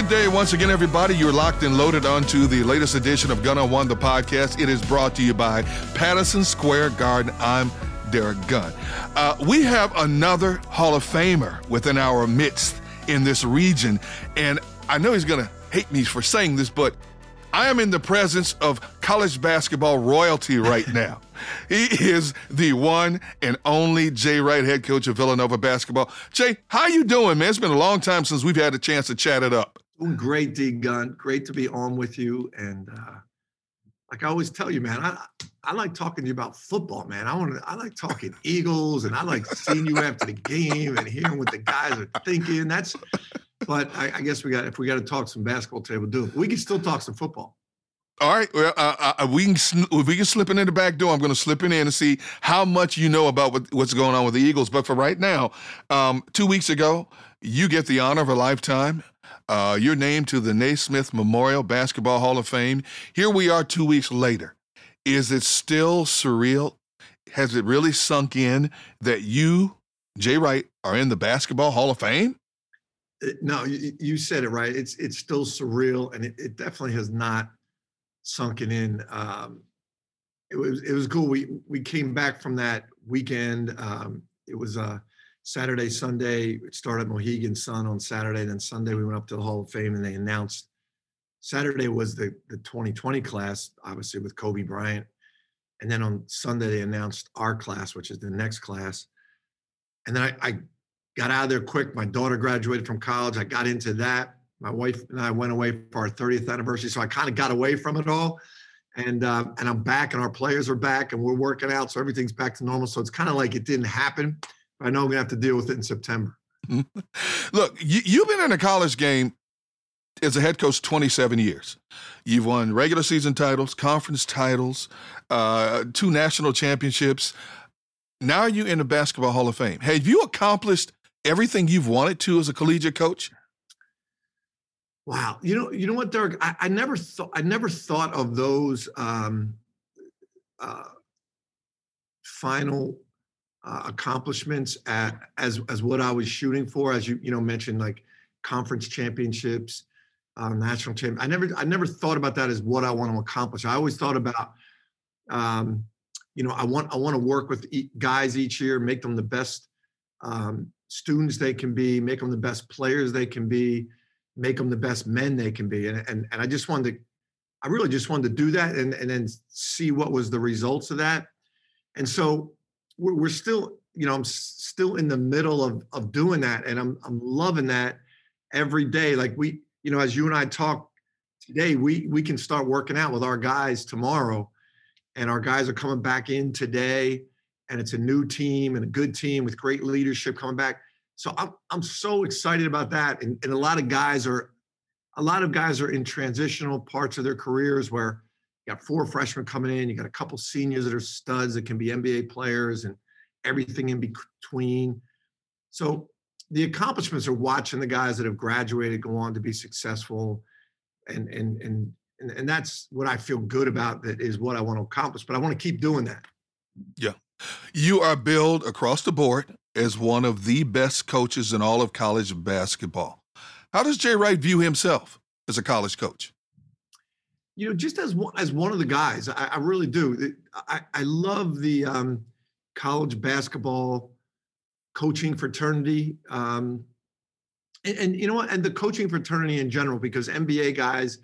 Good day once again, everybody. You're locked and loaded onto the latest edition of Gun on One, the podcast. It is brought to you by Patterson Square Garden. I'm Derek Gunn. Uh, we have another Hall of Famer within our midst in this region, and I know he's going to hate me for saying this, but I am in the presence of college basketball royalty right now. he is the one and only Jay Wright, head coach of Villanova basketball. Jay, how you doing, man? It's been a long time since we've had a chance to chat it up. Great, D Gun. Great to be on with you. And uh, like I always tell you, man, I I like talking to you about football, man. I want to I like talking Eagles and I like seeing you after the game and hearing what the guys are thinking. That's but I, I guess we got if we got to talk some basketball today, we'll do it. We can still talk some football. All right, well, uh, uh, we can if we can slip in the back door. I'm going to slip in and see how much you know about what, what's going on with the Eagles. But for right now, um, two weeks ago, you get the honor of a lifetime. Uh, you're named to the Naismith Memorial Basketball Hall of Fame. Here we are, two weeks later. Is it still surreal? Has it really sunk in that you, Jay Wright, are in the Basketball Hall of Fame? No, you, you said it right. It's it's still surreal, and it, it definitely has not sunken in. Um, it was it was cool. We we came back from that weekend. Um, it was a uh, Saturday, Sunday. It started Mohegan Sun on Saturday. Then Sunday we went up to the Hall of Fame and they announced. Saturday was the the 2020 class, obviously with Kobe Bryant, and then on Sunday they announced our class, which is the next class. And then I, I got out of there quick. My daughter graduated from college. I got into that. My wife and I went away for our 30th anniversary, so I kind of got away from it all. And uh, and I'm back, and our players are back, and we're working out, so everything's back to normal. So it's kind of like it didn't happen. I know I'm gonna have to deal with it in September. Look, you, you've been in a college game as a head coach 27 years. You've won regular season titles, conference titles, uh, two national championships. Now you're in the Basketball Hall of Fame. Have you accomplished everything you've wanted to as a collegiate coach? Wow, you know, you know what, Derek? I, I never thought I never thought of those um, uh, final uh, accomplishments at, as as what I was shooting for. As you you know mentioned, like conference championships, uh, national champion. I never I never thought about that as what I want to accomplish. I always thought about, um, you know, I want I want to work with guys each year, make them the best um, students they can be, make them the best players they can be, make them the best men they can be. And and, and I just wanted to I really just wanted to do that and, and then see what was the results of that. And so we're, we're still, you know, I'm still in the middle of, of doing that. And I'm, I'm loving that every day. Like we, you know, as you and I talk today, we, we can start working out with our guys tomorrow and our guys are coming back in today and it's a new team and a good team with great leadership coming back. So I'm, I'm so excited about that. And, and a lot of guys are a lot of guys are in transitional parts of their careers where you got four freshmen coming in, you got a couple seniors that are studs that can be NBA players and everything in between. So the accomplishments are watching the guys that have graduated go on to be successful and and and and, and that's what I feel good about that is what I want to accomplish. But I want to keep doing that. Yeah. You are billed across the board as one of the best coaches in all of college basketball. How does Jay Wright view himself as a college coach? You know, just as one, as one of the guys, I, I really do. I, I love the um, college basketball coaching fraternity, um, and, and, you know what, and the coaching fraternity in general, because NBA guys,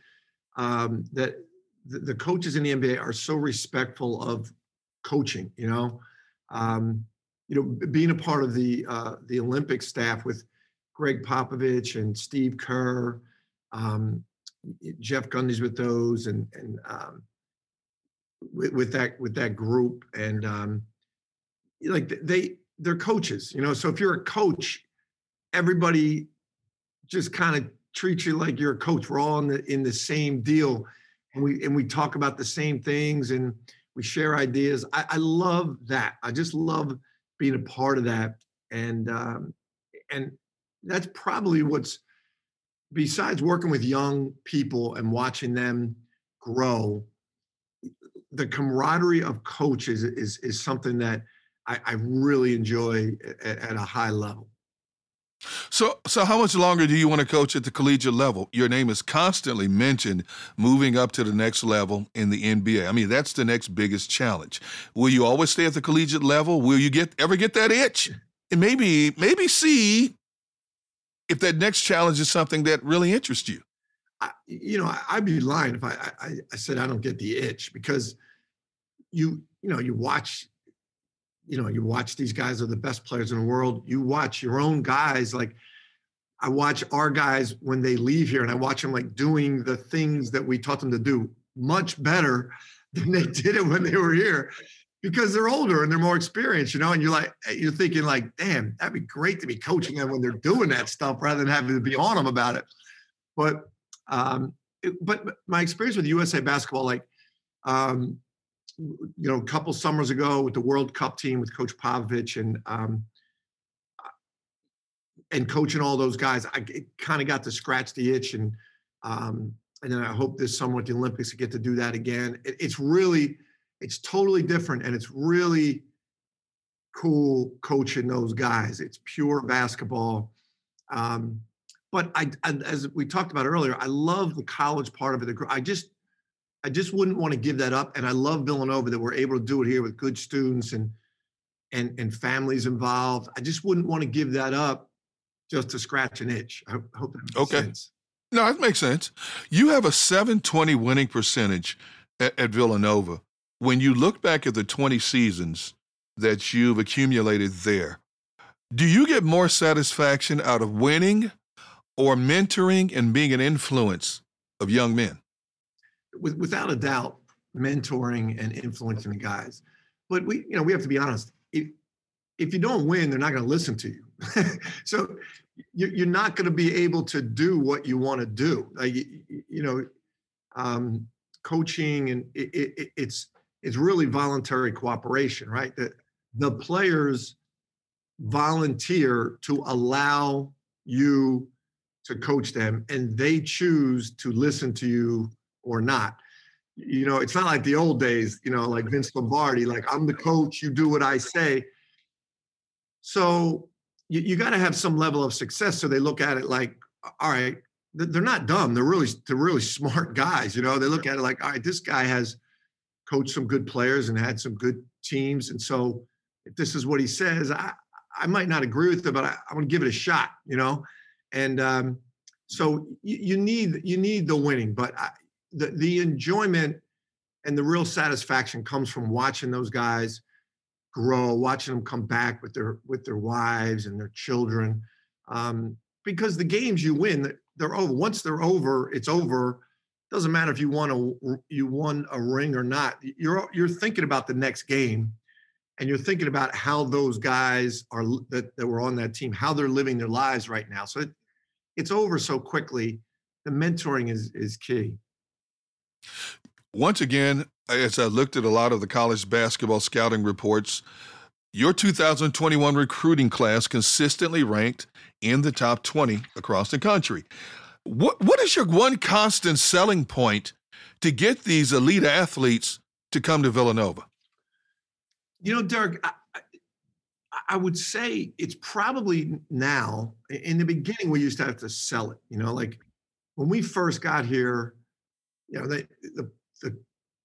um, that the, the, coaches in the NBA are so respectful of coaching. You know, um, you know, being a part of the uh, the Olympic staff with Gregg Popovich and Steve Kerr. Um, Jeff Gundy's with those, and and um, with, with, that with that group, and um, like they they're coaches, you know. So if you're a coach, everybody just kind of treats you like you're a coach. We're all in the in the same deal, and we and we talk about the same things, and we share ideas. I, I love that. I just love being a part of that, and um, and that's probably what's besides working with young people and watching them grow the camaraderie of coaches is is something that I, I really enjoy at, at, a high level. So, so how much longer do you want to coach at the collegiate level? Your name is constantly mentioned moving up to the next level in the NBA. I mean, that's the next biggest challenge. Will you always stay at the collegiate level? Will you get ever get that itch? And maybe, maybe see if that next challenge is something that really interests you? I, you know, I, would be lying if I, I, I said I don't get the itch because you you know you watch you know you watch these guys are the best players in the world. You watch your own guys like I watch our guys when they leave here and I watch them like doing the things that we taught them to do much better than they did it when they were here because they're older and they're more experienced, you know, and you're like, you're thinking like, damn, that'd be great to be coaching them when they're doing that stuff rather than having to be on them about it. But, um, it, but my experience with USA basketball, like, um, you know, a couple summers ago with the World Cup team with Coach Popovich and, um, and coaching all those guys, I kind of got to scratch the itch and, um, and then I hope this summer with the Olympics to get to do that again. It, it's really, it's totally different and it's really cool coaching those guys. It's pure basketball. Um, but I, I, as we talked about earlier, I love the college part of it. I just, I just wouldn't want to give that up. And I love Villanova that we're able to do it here with good students and and and families involved. I just wouldn't want to give that up just to scratch an itch. I hope that makes okay. sense. No, that makes sense. You have a 720 winning percentage at, at Villanova when you look back at the 20 seasons that you've accumulated there, do you get more satisfaction out of winning or mentoring and being an influence of young men? Without a doubt, mentoring and influencing the guys. But we, you know, we have to be honest. If, if you don't win, they're not going to listen to you. so you're not going to be able to do what you want to do. Like, you know, um, coaching and it, it, it's it's really voluntary cooperation, right? That the players volunteer to allow you to coach them and they choose to listen to you or not. You know, it's not like the old days, you know, like Vince Lombardi, like I'm the coach, you do what I say. So you, you got to have some level of success. So they look at it like, all right, they're not dumb. They're really, they're really smart guys. You know, they look at it like, all right, this guy has coached some good players and had some good teams. And so if this is what he says, I, I might not agree with it, but I, am going to give it a shot, you know? And um, so you, you, need, you need the winning, but I, the the enjoyment and the real satisfaction comes from watching those guys grow, watching them come back with their with their wives and their children. Um, because the games you win, they're over. Once they're over, it's over. Doesn't matter if you won a you won a ring or not. You're you're thinking about the next game, and you're thinking about how those guys are that, that were on that team, how they're living their lives right now. So it, it's over so quickly. The mentoring is is key. Once again, as I looked at a lot of the college basketball scouting reports, your 2021 recruiting class consistently ranked in the top 20 across the country. What what is your one constant selling point to get these elite athletes to come to Villanova? You know, Derek, I, I would say it's probably now. In the beginning, we used to have to sell it. You know, like when we first got here, you know, they, the the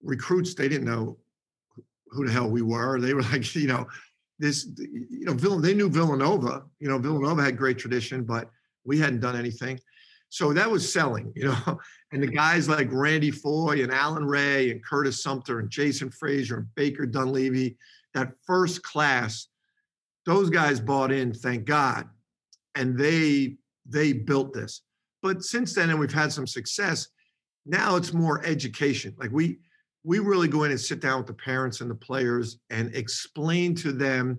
recruits they didn't know who the hell we were. They were like, you know, this, you know, Vill- they knew Villanova. You know, Villanova had great tradition, but we hadn't done anything. So that was selling, you know. And the guys like Randy Foye and Allan Ray and Curtis Sumpter and Jason Fraser and Baker Dunleavy, that first class, those guys bought in, thank God. And they they built this. But since then, and we've had some success, now it's more education. Like we we really go in and sit down with the parents and the players and explain to them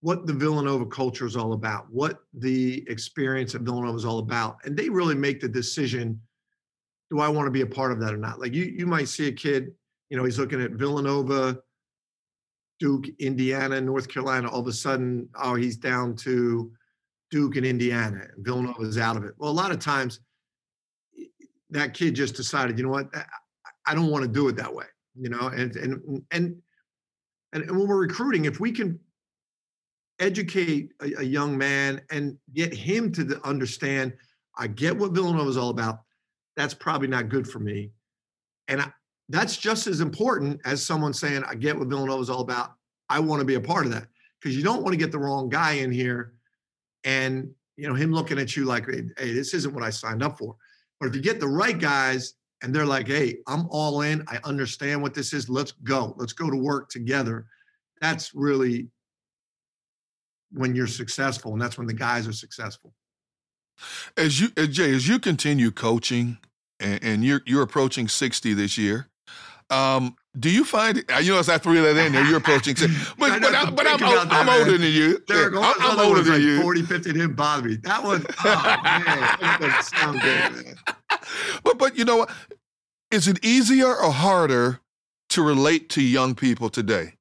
what the Villanova culture is all about, what the experience of Villanova is all about. And they really make the decision do I want to be a part of that or not? Like you, you might see a kid, you know, he's looking at Villanova, Duke, Indiana, North Carolina. All of a sudden, oh, he's down to Duke and Indiana, and Villanova is out of it. Well, a lot of times that kid just decided, you know what, I don't want to do it that way, you know, and and and and, when we're recruiting, if we can educate a, a young man and get him to understand, I get what Villanova is all about. That's probably not good for me, and I, that's just as important as someone saying, I get what Villanova is all about. I want to be a part of that because you don't want to get the wrong guy in here, and you know him looking at you like, hey, this isn't what I signed up for. But if you get the right guys and they're like, hey, I'm all in. I understand what this is. Let's go. Let's go to work together. That's really when you're successful, and that's when the guys are successful. As you, as Jay, as you continue coaching, and, and you're you're approaching 60 this year, um, do you find it? You know, as I threw that in there, you're approaching, but, but, I, but I'm, I'm, I'm older than you. Derek, yeah, I'm, I'm older than like you. 40, 50 didn't bother me. That one, oh man, that doesn't sound good, man. But but you know what? Is it easier or harder to relate to young people today?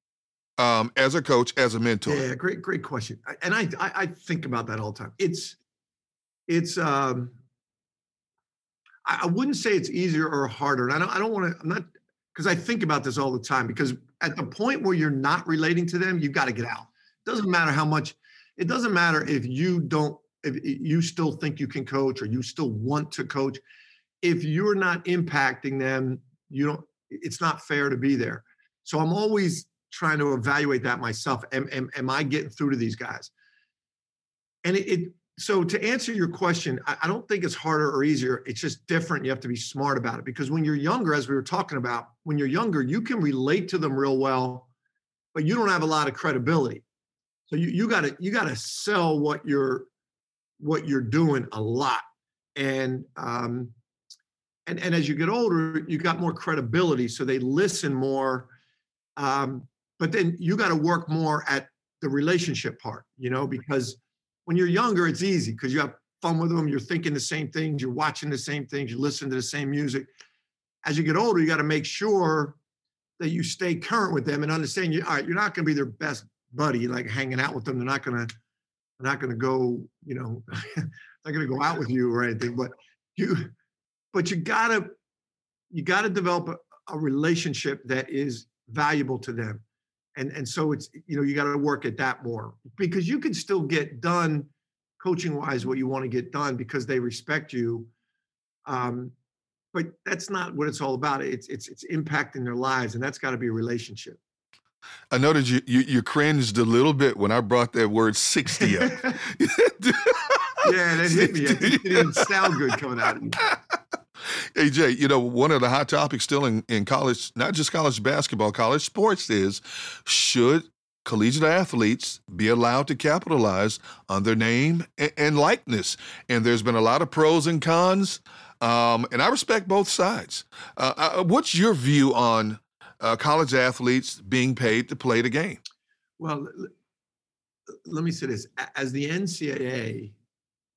Um, as a coach, as a mentor? Yeah, great, great question. And I, I, I think about that all the time. It's, it's, um, I, I wouldn't say it's easier or harder. And I don't, I don't want to, I'm not, because I think about this all the time. Because at the point where you're not relating to them, you've got to get out. It doesn't matter how much. It doesn't matter if you don't, if you still think you can coach or you still want to coach if you're not impacting them, you don't, it's not fair to be there. So I'm always trying to evaluate that myself. Am, am, am I getting through to these guys? And it, it so to answer your question, I, I don't think it's harder or easier. It's just different. You have to be smart about it because when you're younger, as we were talking about, when you're younger, you can relate to them real well, but you don't have a lot of credibility. So you you gotta you gotta sell what you're what you're doing a lot. And um, and, and as you get older, you got more credibility, so they listen more. Um, but then you got to work more at the relationship part, you know, because when you're younger, it's easy because you have fun with them, you're thinking the same things, you're watching the same things, you listen to the same music. As you get older, you got to make sure that you stay current with them and understand you. All right, you're not going to be their best buddy, like hanging out with them. They're not going to, they're not going to go, you know, not going to go out with you or anything. But you, but you gotta you gotta develop a, a relationship that is valuable to them and and so it's you know you got to work at that more because you can still get done coaching wise what you want to get done because they respect you um, but that's not what it's all about it's it's it's impacting their lives and that's got to be a relationship I noticed you, you, you cringed a little bit when I brought that word 60 up. yeah, that hit me. It didn't sound good coming out of you. Jay, you know one of the hot topics still in, in college, not just college basketball, college sports is should collegiate athletes be allowed to capitalize on their name and, and likeness? And there's been a lot of pros and cons, um, and I respect both sides. Uh, uh, what's your view on uh, college athletes being paid to play the game? Well, let me say this: as the NCAA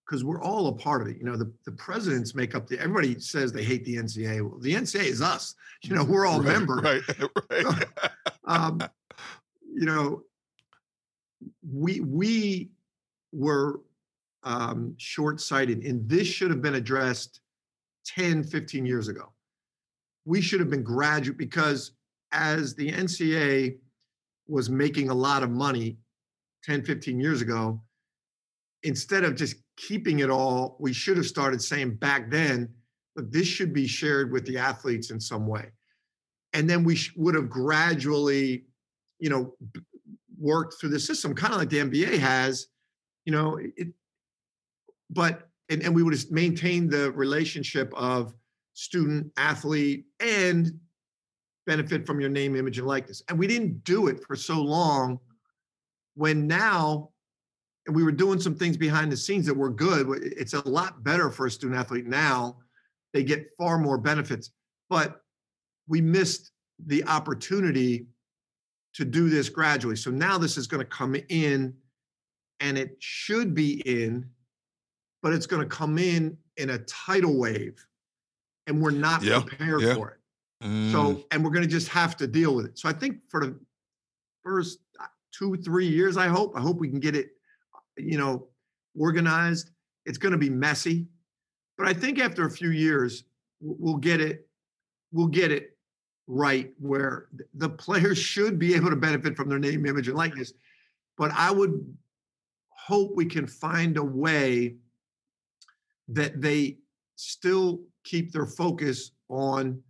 because we're all a part of it. You know, the, the presidents make up the, everybody says they hate the NCAA. Well, the NCAA is us. You know, we're all right, members. Right, right. um, you know, we, we were um, short sighted, and this should have been addressed 10, 15 years ago. We should have been graduate because as the NCAA was making a lot of money 10, 15 years ago, instead of just keeping it all, we should have started saying back then, that this should be shared with the athletes in some way. And then we sh- would have gradually, you know, b- worked through the system, kind of like the NBA has, you know, it, but, and, and we would have maintained the relationship of student, athlete, and benefit from your name, image, and likeness. And we didn't do it for so long when now and we were doing some things behind the scenes that were good. It's a lot better for a student athlete now. They get far more benefits, but we missed the opportunity to do this gradually. So now this is going to come in and it should be in, but it's going to come in in a tidal wave and we're not yeah, prepared yeah. for it. Mm. So, and we're going to just have to deal with it. So I think for the first two, three years, I hope, I hope we can get it you know, organized. It's going to be messy, but I think after a few years, we'll get it. We'll get it right where the players should be able to benefit from their name, image, and likeness. But I would hope we can find a way that they still keep their focus on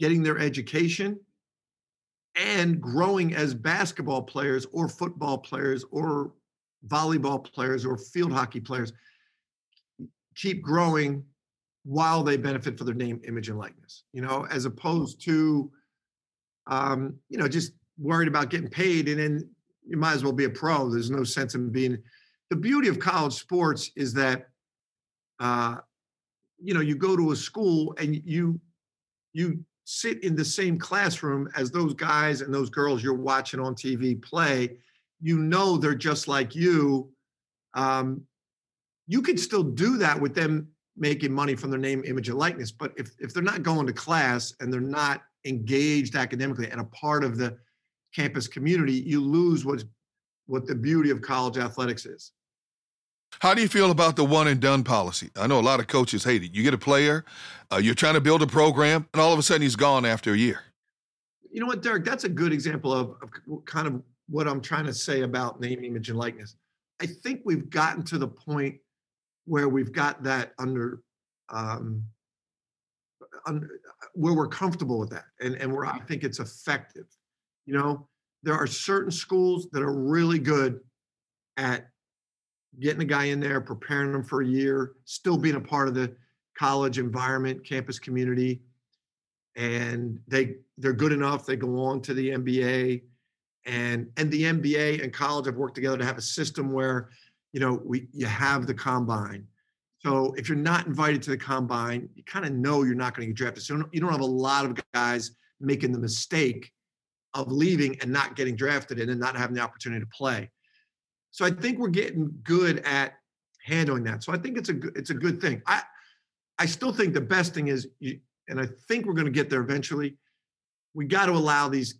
getting their education and growing as basketball players or football players or volleyball players or field hockey players keep growing while they benefit for their name, image, and likeness, you know, as opposed to, um, you know, just worried about getting paid and then you might as well be a pro. There's no sense in being. The beauty of college sports is that, uh, you know, you go to a school and you you sit in the same classroom as those guys and those girls you're watching on TV play, you know they're just like you, um, you could still do that with them making money from their name, image, and likeness. But if if they're not going to class and they're not engaged academically and a part of the campus community, you lose what's what the beauty of college athletics is. How do you feel about the one and done policy? I know a lot of coaches hate it. You get a player, uh, you're trying to build a program, and all of a sudden he's gone after a year. You know what, Derek? That's a good example of, of kind of what I'm trying to say about name, image, and likeness. I think we've gotten to the point where we've got that under, um, under where we're comfortable with that, and and where I think it's effective. You know, there are certain schools that are really good at getting a guy in there, preparing them for a year, still being a part of the college environment, campus community, and they they're good enough. They go on to the NBA and and the NBA and college have worked together to have a system where you know we you have the combine. So if you're not invited to the combine, you kind of know you're not going to get drafted. So you don't have a lot of guys making the mistake of leaving and not getting drafted and then not having the opportunity to play. So I think we're getting good at handling that. So I think it's a it's a good thing. I I still think the best thing is, you, and I think we're going to get there eventually. We got to allow these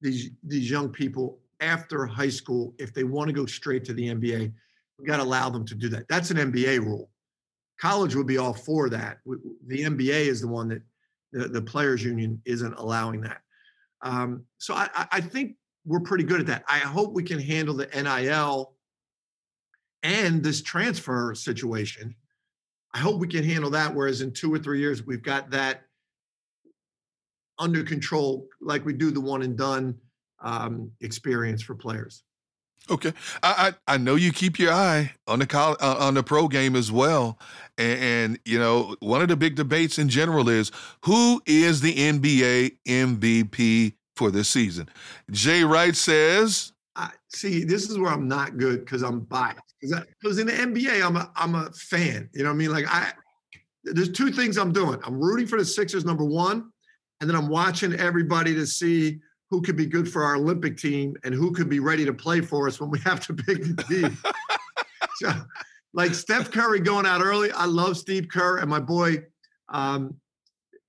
these these young people after high school if they want to go straight to the NBA. We got to allow them to do that. That's an NBA rule. College would be all for that. The NBA is the one that the, the players union isn't allowing that. Um, so I, I think we're pretty good at that. I hope we can handle the NIL and this transfer situation. I hope we can handle that. Whereas in two or three years, we've got that under control, like we do the one and done um, experience for players. Okay, I, I, I know you keep your eye on the college, uh, on the pro game as well, and, and, you know one of the big debates in general is who is the NBA MVP for this season. Jay Wright says, I, "See, this is where I'm not good because I'm biased. Because in the NBA, I'm a I'm a fan. You know what I mean? Like I, there's two things I'm doing. I'm rooting for the Sixers, number one, and then I'm watching everybody to see." who could be good for our Olympic team and who could be ready to play for us when we have to pick the team. so, like Steph Curry going out early. I love Steve Kerr and my boy um,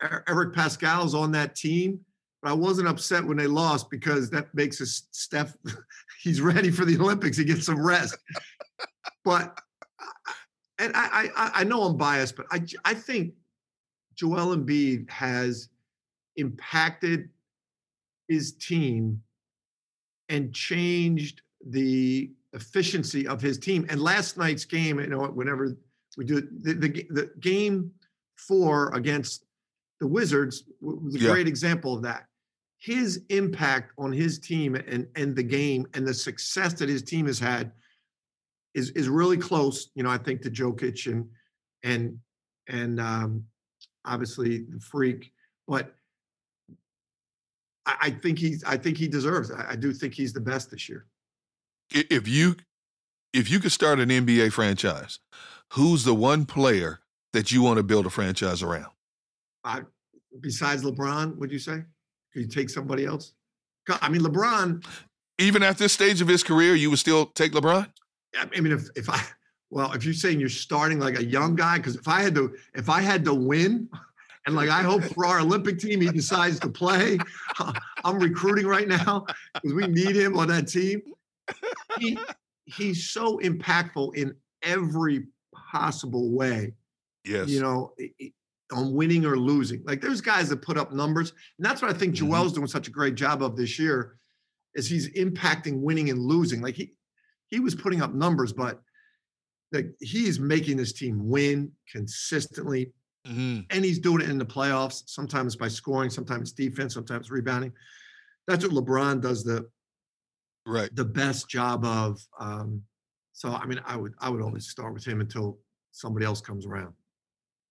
Eric is on that team. But I wasn't upset when they lost because that makes us Steph. he's ready for the Olympics. He gets some rest. but and I, I I know I'm biased, but I I think Joel Embiid has impacted his team and changed the efficiency of his team. And last night's game, you know, whenever we do it, the, the, the game four against the Wizards was a yeah. great example of that. His impact on his team and, and the game and the success that his team has had is is really close, you know, I think to Jokic and and and um, obviously the freak. But I, I think he's. I think he deserves. I, I do think he's the best this year. If you if you could start an NBA franchise, who's the one player that you want to build a franchise around? I, besides LeBron, would you say? Could you take somebody else? I mean, LeBron. Even at this stage of his career, you would still take LeBron. I mean, if if I well, if you're saying you're starting like a young guy, because if I had to if I had to win, and like, I hope for our Olympic team, he decides to play. I'm recruiting right now because we need him on that team. He, he's so impactful in every possible way. Yes. You know, on winning or losing. Like there's guys that put up numbers. And that's what I think mm-hmm. Joel's doing such a great job of this year is he's impacting winning and losing. Like he he was putting up numbers, but like he's making this team win consistently, Mm-hmm. And he's doing it in the playoffs, sometimes by scoring, sometimes defense, sometimes rebounding. That's what LeBron does the right the best job of. Um, so I mean, I would I would always start with him until somebody else comes around.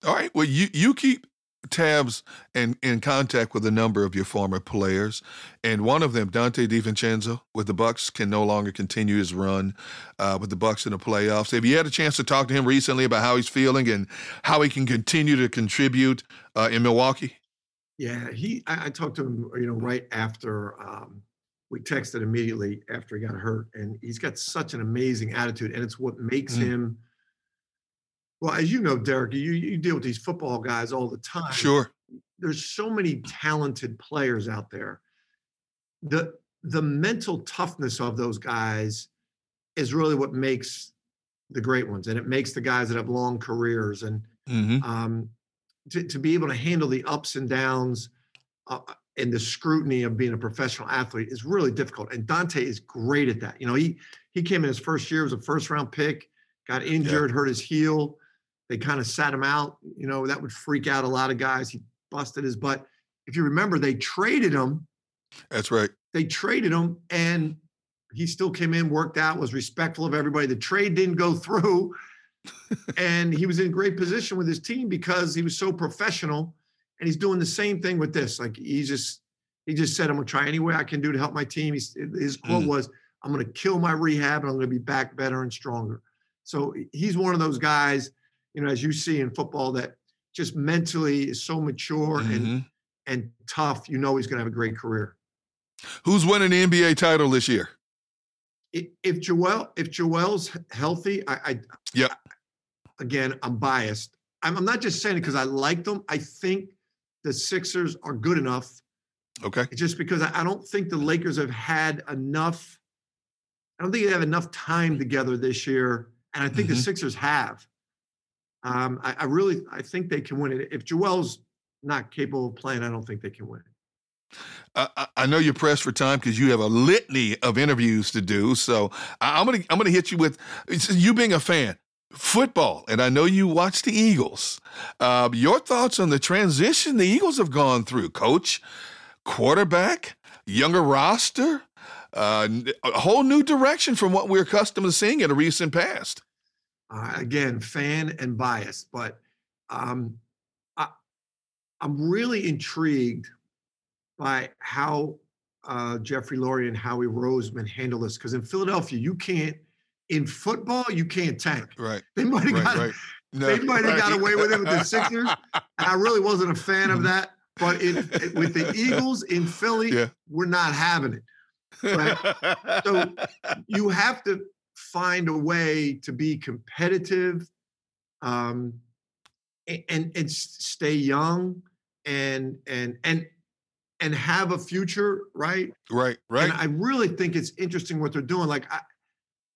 All right. Well, you you keep tabs and in contact with a number of your former players, and one of them, Donte DiVincenzo, with the Bucks, can no longer continue his run uh, with the Bucks in the playoffs. Have you had a chance to talk to him recently about how he's feeling and how he can continue to contribute uh, in Milwaukee? Yeah, he. I, I, talked to him, you know, right after um, we texted immediately after he got hurt, and he's got such an amazing attitude, and it's what makes mm. him well, as you know, Derek, you, you deal with these football guys all the time. Sure. There's so many talented players out there. The the mental toughness of those guys is really what makes the great ones, and it makes the guys that have long careers and mm-hmm. um, to, to be able to handle the ups and downs uh, and the scrutiny of being a professional athlete is really difficult. And Donte is great at that. You know, he he came in his first year was a first round pick, got injured, yeah. hurt his heel they kind of sat him out. You know, that would freak out a lot of guys. He busted his butt. If you remember, they traded him. That's right. They traded him and he still came in, worked out, was respectful of everybody. The trade didn't go through. and he was in great position with his team because he was so professional. And he's doing the same thing with this. Like he just he just said, I'm gonna try any way I can do to help my team. He's, his quote mm. was, I'm gonna kill my rehab and I'm gonna be back better and stronger. So he's one of those guys you know, as you see in football, that just mentally is so mature mm-hmm. and and tough. You know, he's going to have a great career. Who's winning the NBA title this year? If Joel, if Joel's healthy, I, I yeah. Again, I'm biased. I'm, I'm not just saying it because I like them. I think the Sixers are good enough. Okay. Just because I, I don't think the Lakers have had enough. I don't think they have enough time together this year, and I think mm-hmm. the Sixers have. Um, I, I, really I think they can win it. If Joel's not capable of playing, I don't think they can win it. I, I know you're pressed for time because you have a litany of interviews to do. So I'm gonna I'm gonna hit you with you being a fan football, and I know you watch the Eagles. Uh, your thoughts on the transition the Eagles have gone through, Coach, quarterback, younger roster. uh, a whole new direction from what we're accustomed to seeing in the recent past. Uh, again, fan and bias, but um, I, I'm really intrigued by how uh, Jeffrey Lurie and Howie Roseman handle this because in Philadelphia, you can't in football, you can't tank. Right. They might have right, got right. No, they might have right. got away with it with the Sixers. And I really wasn't a fan of that. But in, with the Eagles in Philly, Yeah. we're not having it. Right. So you have to find a way to be competitive um, and and stay young and and and and have a future, right? right, right. And I really think it's interesting what they're doing. Like, I,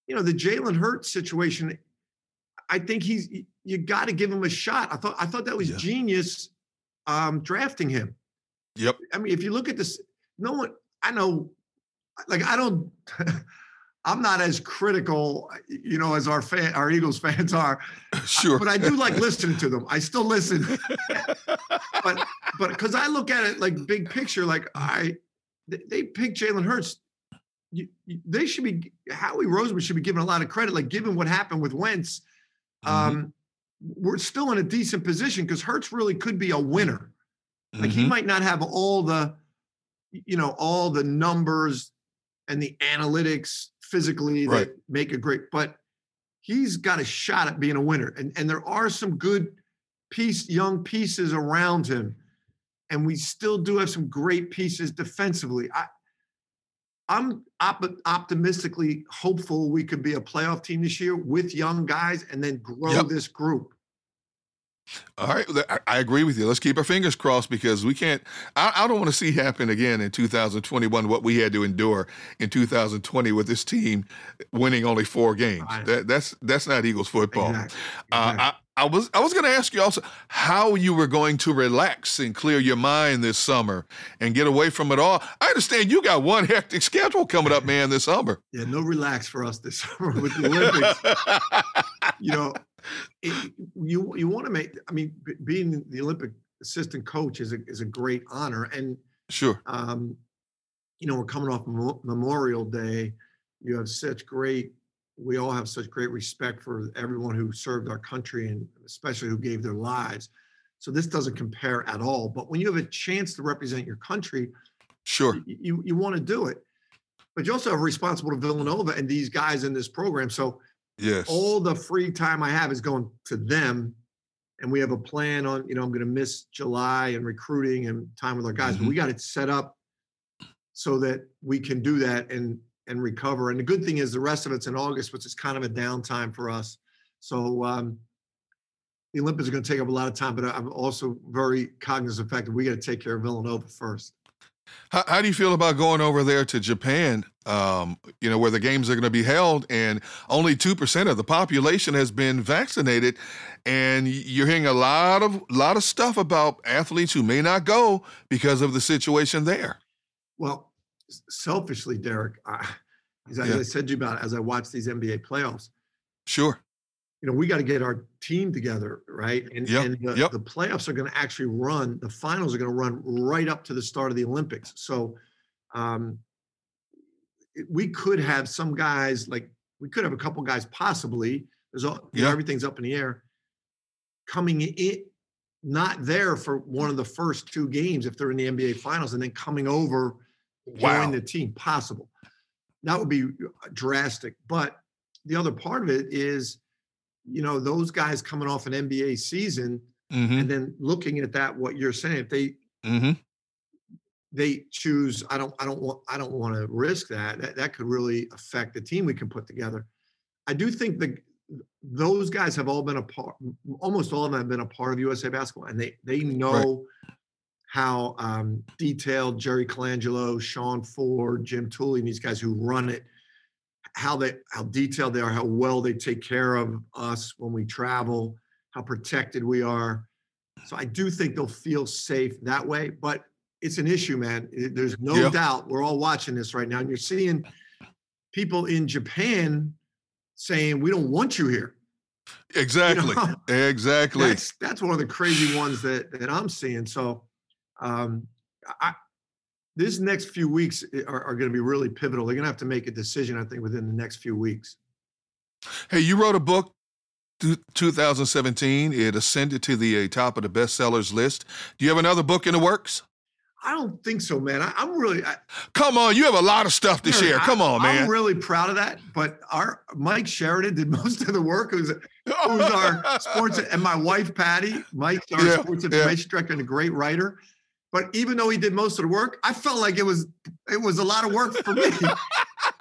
you know, the Jalen Hurts situation. I think he's you got to give him a shot. I thought I thought that was Yeah. genius um, drafting him. Yep. I mean, if you look at this, no one. I know, like I don't. I'm not as critical, you know, as our fan, our Eagles fans are, Sure. but I do like listening to them. I still listen, but but because I look at it like big picture, like I they, picked Jalen Hurts. You, you- they should be Howie Roseman should be given a lot of credit, like given what happened with Wentz. Mhm. Um, we're still in a decent position because Hurts really could be a winner. Like he Mhm. might not have all the, you know, all the numbers and the analytics physically Right. that make a great, but he's got a shot at being a winner. And and there are some good piece, young pieces around him. And we still do have some great pieces defensively. I I'm op- optimistically hopeful we could be a playoff team this year with young guys and then grow Yep. this group. All right, I- agree with you. Let's keep our fingers crossed because we can't. I, I don't want to see happen again in 2021 what we had to endure in 2020 with this team winning only four games. Right. That, that's that's not Eagles football. Exactly. Uh, I, I was I was going to ask you also how you were going to relax and clear your mind this summer and get away from it all. I understand you got one hectic schedule coming up, man, this summer. Yeah, no relax for us this summer with the Olympics. you know, it, you you want to make. I mean, b- being the Olympic assistant coach is a is a great honor, and sure. um, you know, we're coming off Memo- Memorial Day. You have such great. We all have such great respect for everyone who served our country and especially who gave their lives. So this doesn't compare at all. But when you have a chance to represent your country, Sure. y- you you want to do it. But you also have responsible to Villanova and these guys in this program. So Yes. all the free time I have is going to them. And we have a plan on, you know, I'm going to miss July and recruiting and time with our guys, but we got it set up so that we can do that and and recover. And the good thing is the rest of it's in August, which is kind of a downtime for us. So um the Olympics are going to take up a lot of time, but I'm also very cognizant of the fact that we got to take care of Villanova first. How, how do you feel about going over there to Japan? Um, you know, where the games are going to be held, and only two percent of the population has been vaccinated, and you're hearing a lot of lot of stuff about athletes who may not go because of the situation there. Well, selfishly, Derek, I, as, Yeah. I said to you about as I watch these NBA playoffs, Sure. You know, we got to get our team together, right? And, Yep, and the, yep. the playoffs are going to actually run, the finals are going to run right up to the start of the Olympics. So um, we could have some guys, like we could have a couple guys possibly, there's all, you know, everything's up in the air, coming in, not there for one of the first two games if they're in the NBA finals and then coming over, to Wow. join the team, possible. That would be drastic. But the other part of it is, you know, those guys coming off an NBA season Mm-hmm. and then looking at that, what you're saying, if they Mm-hmm. they choose, I don't, I don't want, I don't want to risk that. That that could really affect the team we can put together. I do think the those guys have all been a part, almost all of them have been a part of USA basketball, and they they know how um, detailed Jerry Colangelo, Sean Ford, Jim Tooley, and these guys who run it, how they how detailed they are, how well they take care of us when we travel, how protected we are. So I do think they'll feel safe that way, but it's an issue, man. There's no Yeah. doubt. We're all watching this right now, and you're seeing people in Japan saying, "We don't want you here." You Exactly. know? Exactly. That's that's one of the crazy ones that that I'm seeing. So, um, I this next few weeks are, are going to be really pivotal. They're going to have to make a decision, I think, within the next few weeks. Hey, you wrote a book 2017. It ascended to the uh, top of the bestsellers list. Do you have another book in the works? I don't think so, man. I, am really. I, Come on, you have a lot of stuff to share. Come on, man. I'm really proud of that. But our Mike Sheridan did most of the work. Who's who's our sports and my wife Patty. Mike's our yeah, sports information yeah. director and a great writer. But even though he did most of the work, I felt like it was it was a lot of work for me.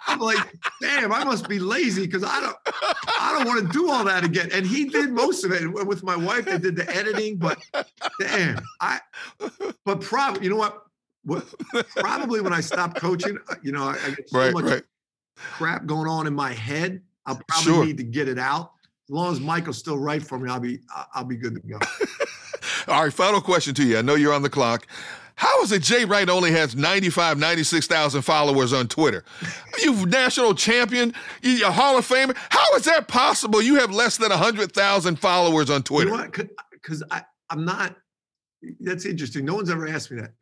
I'm like, damn, I must be lazy because I don't I don't want to do all that again. And he did most of it with my wife. They did the editing, but damn, I but probably you know what? what probably when I stop coaching, uh, you know, I, I get so right, much right. crap going on in my head. I'll probably sure. need to get it out. As long as Michael's still right for me, I'll be I'll be good to go. All right, final question to you. I know you're on the clock. How is it Jay Wright only has 95, 96,000 followers on Twitter? You national champion, you a Hall of Famer. How is that possible? You have less than 100,000 followers on Twitter. You know Because I'm not, that's interesting. No one's ever asked me that.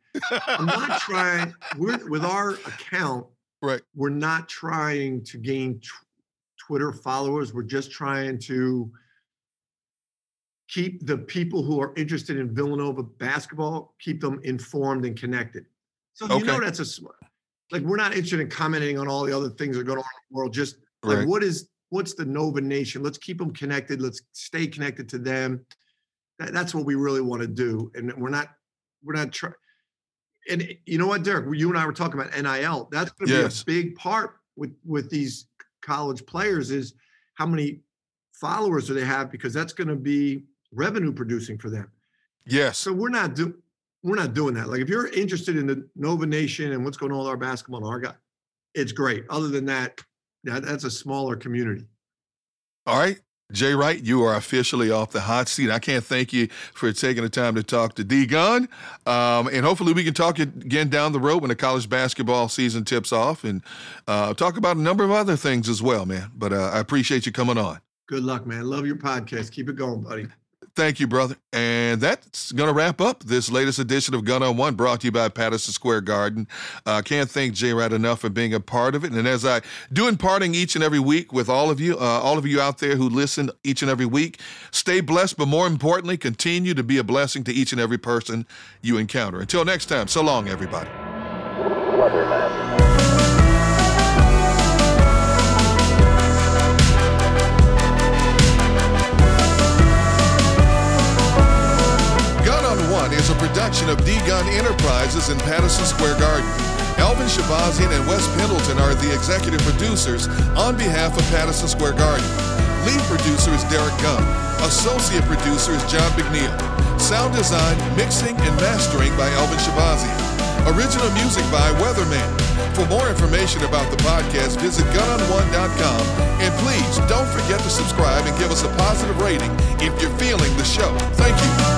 I'm not trying, we're, with our account, right? we're not trying to gain t- Twitter followers. We're just trying to keep the people who are interested in Villanova basketball, keep them informed and connected. So okay. you know that's a smart. like we're not interested in commenting on all the other things that are going on in the world. Just like right. what is what's the Nova Nation? Let's keep them connected. Let's stay connected to them. That, that's what we really want to do, and we're not we're not trying. And you know what, Derek? You and I were talking about NIL. That's going to yes. be a big part with with these college players. Is how many followers do they have? Because that's going to be revenue producing for them. Yes. So we're not do we're not doing that. Like if you're interested in the Nova Nation and what's going on with our basketball and our guy, it's great. Other than that, that that's a smaller community. All right. Jay Wright, you are officially off the hot seat. I can't thank you for taking the time to talk to D Gun. Um, and hopefully we can talk again down the road when the college basketball season tips off and uh, talk about a number of other things as well, man. But uh, I appreciate you coming on. Good luck, man. Love your podcast. Keep it going, buddy. Thank you, brother. And that's going to wrap up this latest edition of Gun on One, brought to you by Patterson Square Garden. I uh, can't thank Jay Wright enough for being a part of it. And as I do in parting each and every week with all of you, uh, all of you out there who listen each and every week, stay blessed, but more importantly, continue to be a blessing to each and every person you encounter. Until next time, so long, everybody. A production of D-Gun Enterprises in Patterson Square Garden. Elvin Shabazian and Wes Pendleton are the executive producers on behalf of Patterson Square Garden. Lead producer is Derek Gunn. Associate producer is John McNeil. Sound design, mixing, and mastering by Elvin Shabazian. Original music by Weatherman. For more information about the podcast, visit gunonone.com. And please don't forget to subscribe and give us a positive rating if you're feeling the show. Thank you.